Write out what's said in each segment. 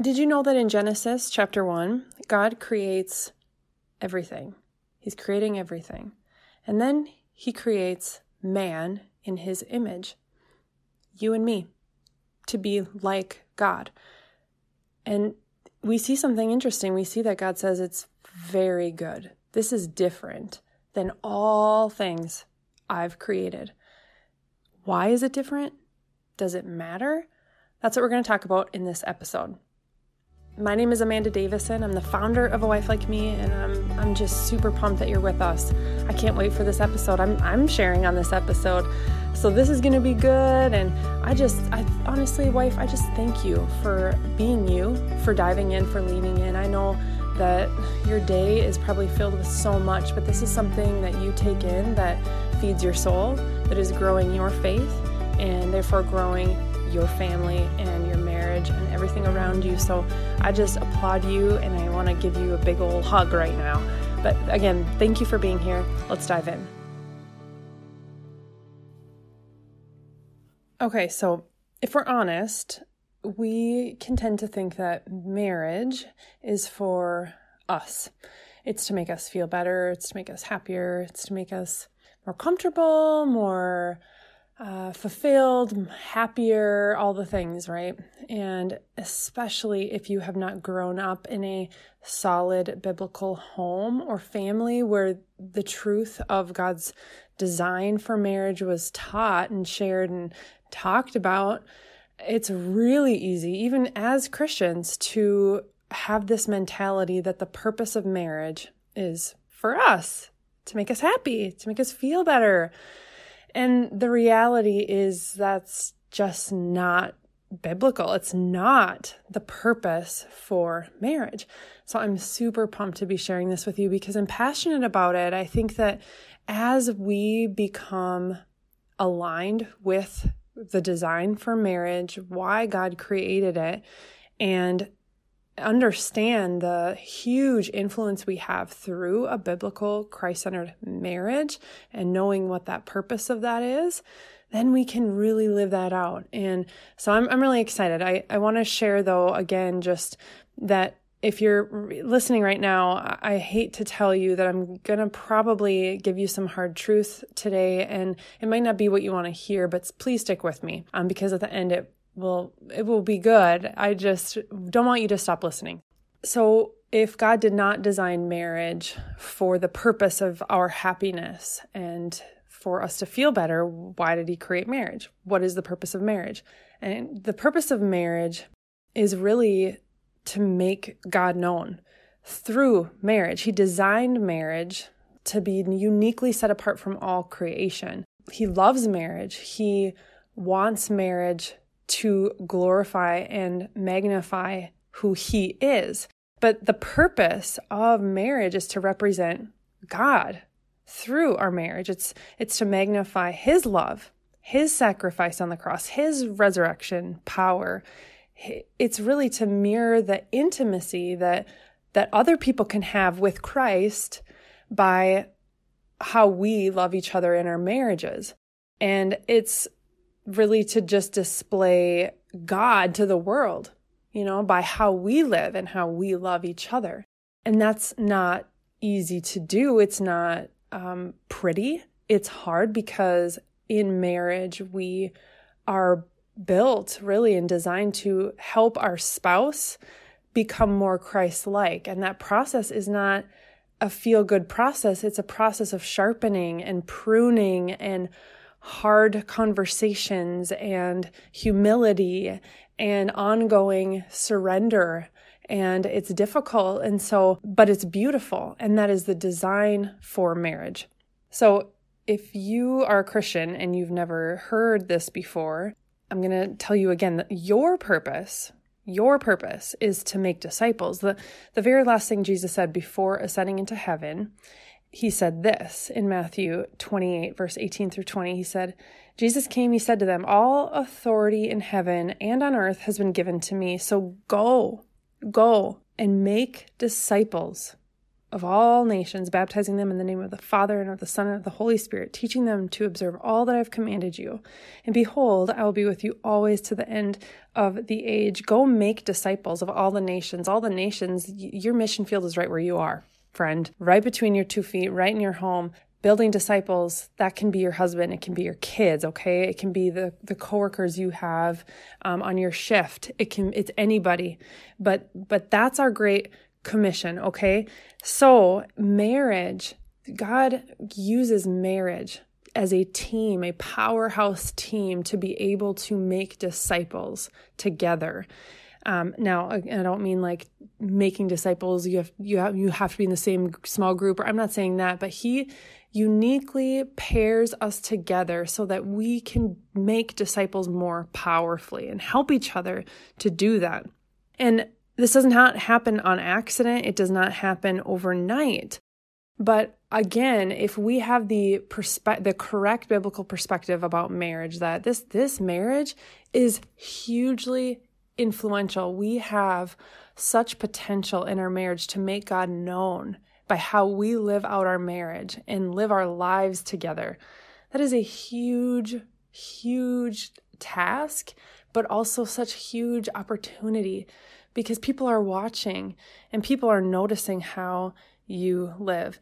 Did you know that in Genesis chapter 1, God creates everything? He's creating everything. And then he creates man in his image, you and me, to be like God. And we see something interesting. We see that God says it's very good. This is different than all things I've created. Why is it different? Does it matter? That's what we're going to talk about in this episode. My name is Amanda Davison. I'm the founder of A Wife Like Me, and I'm, I'm just super pumped that you're with us. I can't wait for this episode. I'm, I'm sharing on this episode. So, this is going to be good. And I just, I honestly, wife, I just thank you for being you, for diving in, for leaning in. I know that your day is probably filled with so much, but this is something that you take in that feeds your soul, that is growing your faith, and therefore growing your family and and everything around you. So I just applaud you and I want to give you a big old hug right now. But again, thank you for being here. Let's dive in. Okay, so if we're honest, we can tend to think that marriage is for us. It's to make us feel better, it's to make us happier, it's to make us more comfortable, more uh, fulfilled, happier, all the things, right? And especially if you have not grown up in a solid biblical home or family where the truth of God's design for marriage was taught and shared and talked about, it's really easy, even as Christians, to have this mentality that the purpose of marriage is for us, to make us happy, to make us feel better and the reality is that's just not biblical. It's not the purpose for marriage. So I'm super pumped to be sharing this with you because I'm passionate about it. I think that as we become aligned with the design for marriage, why God created it, and understand the huge influence we have through a biblical Christ centered marriage and knowing what that purpose of that is, then we can really live that out. And so I'm, I'm really excited. I, I want to share, though, again, just that if you're listening right now, I hate to tell you that I'm going to probably give you some hard truth today, and it might not be what you want to hear, but please stick with me um, because at the end, it will it will be good. I just don't want you to stop listening. So, if God did not design marriage for the purpose of our happiness and for us to feel better, why did he create marriage? What is the purpose of marriage? And the purpose of marriage is really to make God known through marriage. He designed marriage to be uniquely set apart from all creation. He loves marriage. He wants marriage to glorify and magnify who he is. But the purpose of marriage is to represent God through our marriage. It's it's to magnify his love, his sacrifice on the cross, his resurrection power. It's really to mirror the intimacy that that other people can have with Christ by how we love each other in our marriages. And it's really to just display God to the world, you know, by how we live and how we love each other. And that's not easy to do. It's not um, pretty. It's hard because in marriage, we are built really and designed to help our spouse become more Christ like. And that process is not a feel good process, it's a process of sharpening and pruning and hard conversations and humility and ongoing surrender. And it's difficult. And so, but it's beautiful. And that is the design for marriage. So, if you are a Christian and you've never heard this before, I'm going to tell you again that your purpose, your purpose is to make disciples. The, the very last thing Jesus said before ascending into heaven he said this in Matthew 28, verse 18 through 20. He said, Jesus came, he said to them, All authority in heaven and on earth has been given to me. So go, go and make disciples of all nations, baptizing them in the name of the Father and of the Son and of the Holy Spirit, teaching them to observe all that I've commanded you. And behold, I will be with you always to the end of the age. Go make disciples of all the nations. All the nations, your mission field is right where you are, friend, right between your two feet, right in your home building disciples that can be your husband it can be your kids okay? It can be the the coworkers you have um, on your shift. It can it's anybody. But but that's our great commission okay? So marriage god uses marriage as a team a powerhouse team to be able to make disciples together um, now, I don't mean like making disciples. You have you have you have to be in the same small group. Or I'm not saying that, but he uniquely pairs us together so that we can make disciples more powerfully and help each other to do that. And this does not happen on accident, it does not happen overnight. But again, if we have the perspe- the correct biblical perspective about marriage that this this marriage is hugely influential. We have such potential in our marriage to make God known by how we live out our marriage and live our lives together. That is a huge, huge task, but also such huge opportunity because people are watching and people are noticing how you live.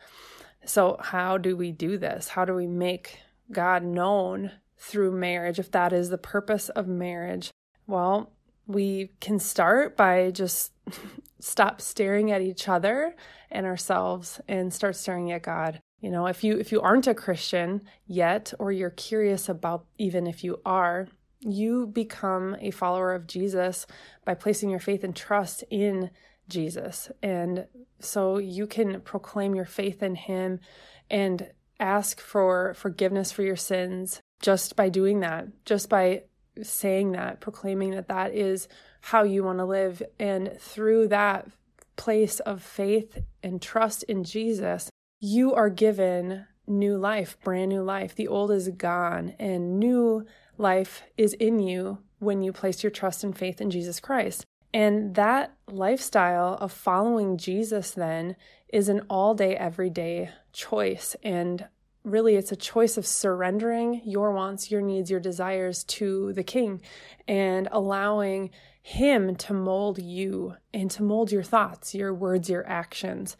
So, how do we do this? How do we make God known through marriage if that is the purpose of marriage? Well, we can start by just stop staring at each other and ourselves and start staring at God. You know, if you if you aren't a Christian yet or you're curious about even if you are, you become a follower of Jesus by placing your faith and trust in Jesus. And so you can proclaim your faith in him and ask for forgiveness for your sins just by doing that, just by saying that, proclaiming that that is how you want to live. And through that place of faith and trust in Jesus, you are given new life, brand new life. The old is gone, and new life is in you when you place your trust and faith in Jesus Christ. And that lifestyle of following Jesus then is an all day, everyday choice. And really it's a choice of surrendering your wants, your needs, your desires to the king and allowing him to mold you and to mold your thoughts, your words, your actions.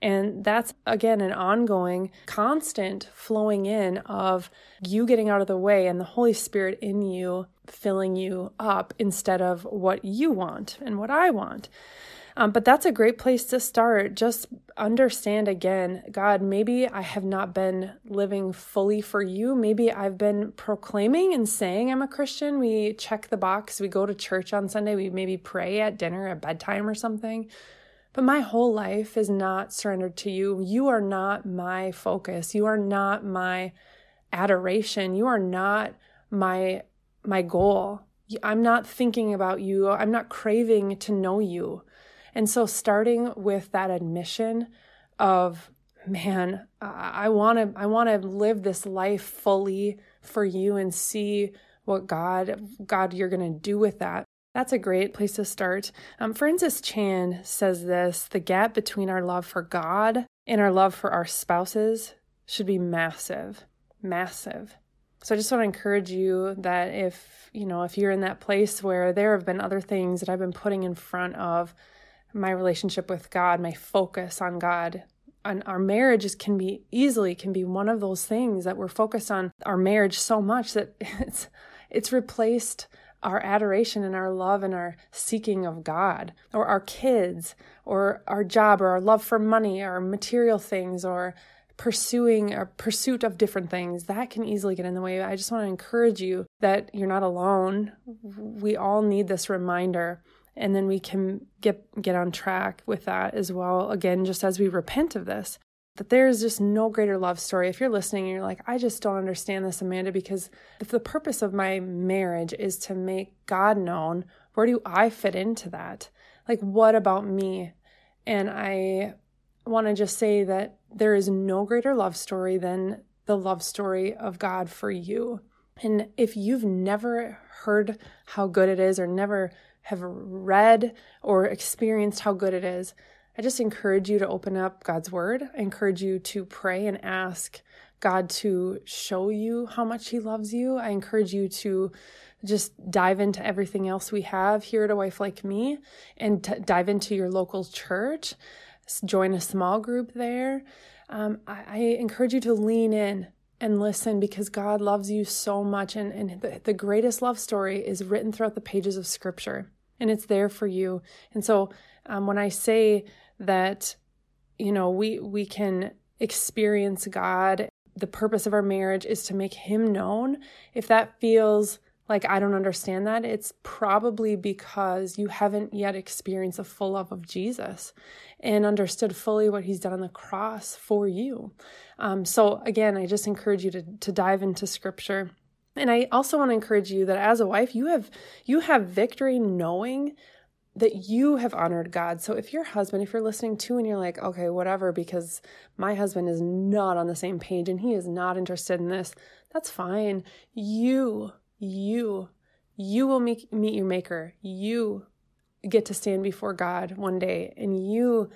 And that's again an ongoing, constant flowing in of you getting out of the way and the Holy Spirit in you filling you up instead of what you want and what I want. Um, but that's a great place to start. Just understand again, God, maybe I have not been living fully for you. Maybe I've been proclaiming and saying I'm a Christian. We check the box, we go to church on Sunday, we maybe pray at dinner, at bedtime, or something. But my whole life is not surrendered to you. You are not my focus. You are not my adoration. You are not my my goal. I'm not thinking about you. I'm not craving to know you. And so, starting with that admission of, man, I want to, I want to live this life fully for you and see what God, God, you're going to do with that. That's a great place to start. Um, Francis Chan says this the gap between our love for God and our love for our spouses should be massive, massive. So I just want to encourage you that if, you know, if you're in that place where there have been other things that I've been putting in front of my relationship with God, my focus on God. And our marriages can be easily can be one of those things that we're focused on our marriage so much that it's it's replaced our adoration and our love and our seeking of God, or our kids, or our job, or our love for money, or material things, or pursuing a pursuit of different things that can easily get in the way. I just want to encourage you that you're not alone. We all need this reminder and then we can get get on track with that as well. Again just as we repent of this that there is just no greater love story. If you're listening and you're like i just don't understand this amanda because if the purpose of my marriage is to make god known where do i fit into that? Like what about me? And i want to just say that there is no greater love story than the love story of god for you. And if you've never heard how good it is or never have read or experienced how good it is, I just encourage you to open up God's word. I encourage you to pray and ask God to show you how much He loves you. I encourage you to just dive into everything else we have here at A Wife Like Me and dive into your local church. Join a small group there. Um, I, I, encourage you to lean in and listen because God loves you so much. And, and the, the greatest love story is written throughout the pages of Scripture, and it's there for you. And so um, when I say that, you know, we, we can experience God the purpose of our marriage is to make him known, if that feels like I don't understand that, it's probably because you haven't yet experienced the full love of Jesus and understood fully what he's done on the cross for you. Um, so, again, I just encourage you to, to dive into scripture. And I also want to encourage you that as a wife, you have you have victory knowing that you have honored God. So if your husband, if you're listening to and you're like, okay, whatever, because my husband is not on the same page and he is not interested in this, that's fine. You, you, you will meet, meet your maker. You get to stand before God one day and you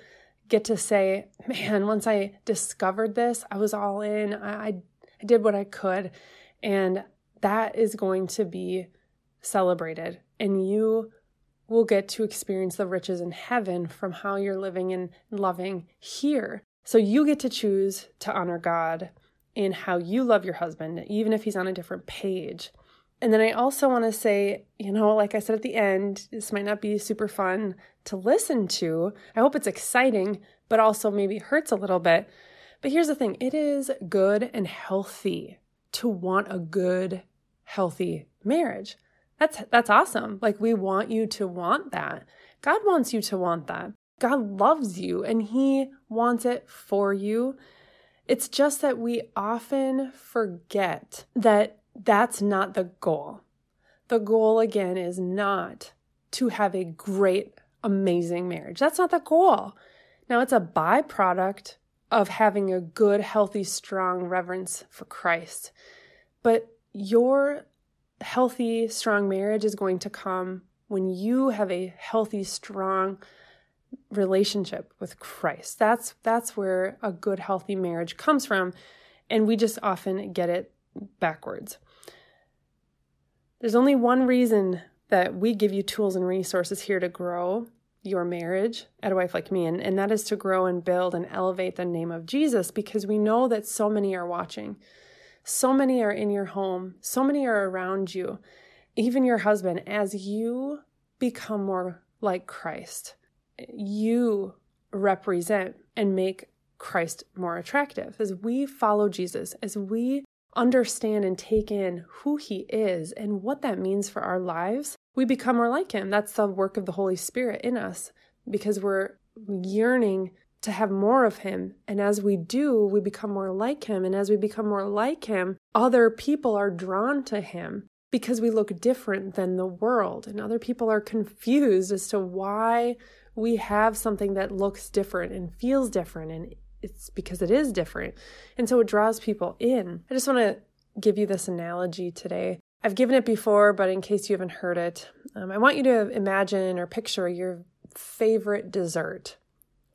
get to say, man, once I discovered this, I was all in. I, I, did what I could. And that is going to be celebrated. And you will get to experience the riches in heaven from how you're living and loving here. So you get to choose to honor God in how you love your husband, even if he's on a different page. And then I also want to say, you know, like I said at the end, this might not be super fun to listen to. I hope it's exciting, but also maybe hurts a little bit. But here's the thing it is good and healthy to want a good, healthy marriage. That's that's awesome. Like we want you to want that. God wants you to want that. God loves you and he wants it for you. It's just that we often forget that that's not the goal. The goal again is not to have a great amazing marriage. That's not the goal. Now it's a byproduct of having a good, healthy, strong reverence for Christ. But your healthy, strong marriage is going to come when you have a healthy, strong relationship with Christ. That's that's where a good, healthy marriage comes from, and we just often get it backwards. There's only one reason that we give you tools and resources here to grow your marriage at a wife like me, and, and that is to grow and build and elevate the name of Jesus because we know that so many are watching. So many are in your home, so many are around you, even your husband, as you become more like Christ. You represent and make Christ more attractive. As we follow Jesus, as we understand and take in who he is and what that means for our lives, we become more like him. That's the work of the Holy Spirit in us because we're yearning to have more of him. And as we do, we become more like him. And as we become more like him, other people are drawn to him because we look different than the world. And other people are confused as to why we have something that looks different and feels different. And it's because it is different. And so it draws people in. I just want to give you this analogy today. I've given it before, but in case you haven't heard it, um, I want you to imagine or picture your favorite dessert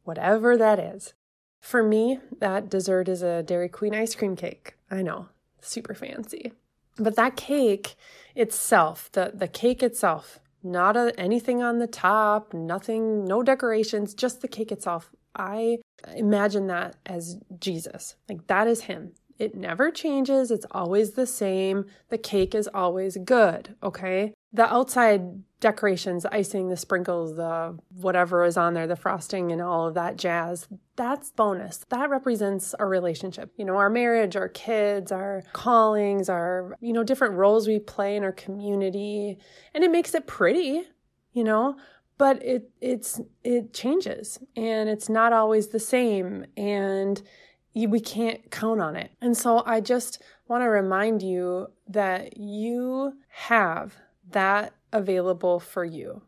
whatever that is. For me, that dessert is a Dairy Queen ice cream cake. I know, super fancy. But that cake itself, the, the cake itself, not a, anything on the top, nothing, no decorations, just the cake itself. I imagine that as Jesus. Like that is him. It never changes. It's always the same. The cake is always good. Okay. The outside decorations, the icing, the sprinkles, the whatever is on there, the frosting and all of that jazz, that's bonus. That represents our relationship. You know, our marriage, our kids, our callings, our, you know, different roles we play in our community. And it makes it pretty, you know, but it it's it changes and it's not always the same and we can't count on it. And so I just want to remind you that you have that available for you.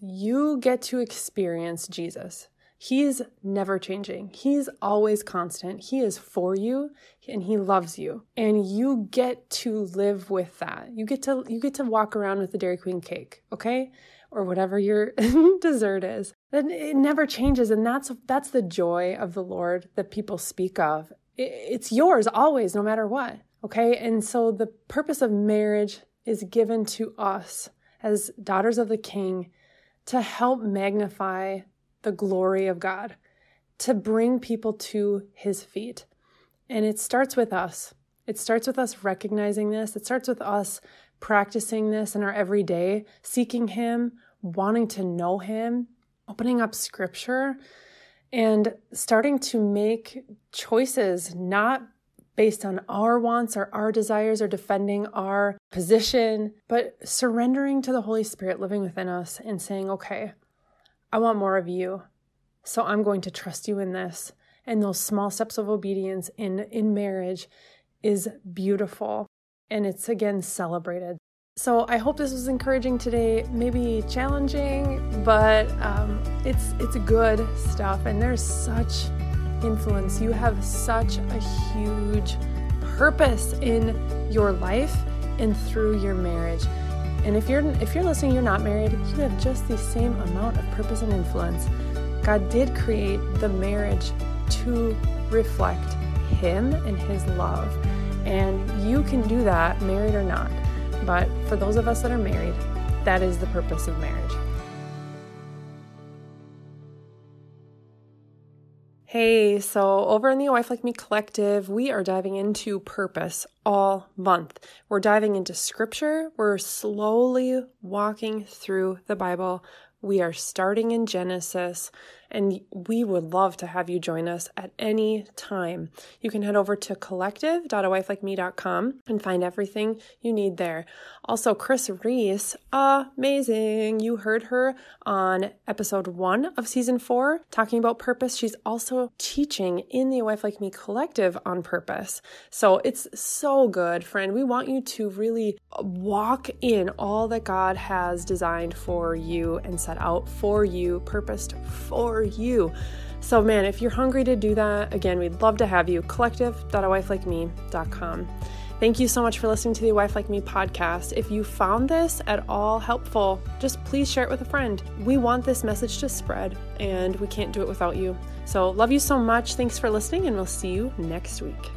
You get to experience Jesus. He's never changing. He's always constant. He is for you and he loves you. And you get to live with that. You get to you get to walk around with the Dairy Queen cake, okay? or whatever your dessert is. Then it never changes. And that's, that's the joy of the Lord that people speak of. It's yours always, no matter what. Okay. And so the purpose of marriage is given to us as daughters of the King to help magnify the glory of God, to bring people to his feet. And it starts with us. It starts with us recognizing this. It starts with us practicing this in our everyday, seeking him, wanting to know him, opening up scripture, and starting to make choices not based on our wants or our desires or defending our position, but surrendering to the Holy Spirit living within us and saying, okay, I want more of you. So I'm going to trust you in this. And those small steps of obedience in, in marriage is beautiful. And it's again celebrated. So I hope this was encouraging today, maybe challenging, but um, it's it's good stuff. And there's such influence. You have such a huge purpose in your life and through your marriage. And if you're if you're listening, you're not married, you have just the same amount of purpose and influence. God did create the marriage to reflect him and his love. And you can do that married or not. But for those of us that are married, that is the purpose of marriage. Hey, so over in the Wife Like Me Collective, we are diving into purpose all month. We're diving into scripture. We're slowly walking through the Bible. We are starting in Genesis and we would love to have you join us at any time. You can head over to collective.awifelikeme.com and find everything you need there. Also, Chris Reese, amazing. You heard her on episode one of season four talking about purpose. She's also teaching in the Wife Like Me collective on purpose. So it's so good, friend. We want you to really walk in all that God has designed for you and set out for you, purposed for you. So, man, if you're hungry to do that, again, we'd love to have you. Collective.awifelikeme.com. Thank you so much for listening to the Wife Like Me podcast. If you found this at all helpful, just please share it with a friend. We want this message to spread, and we can't do it without you. So, love you so much. Thanks for listening, and we'll see you next week.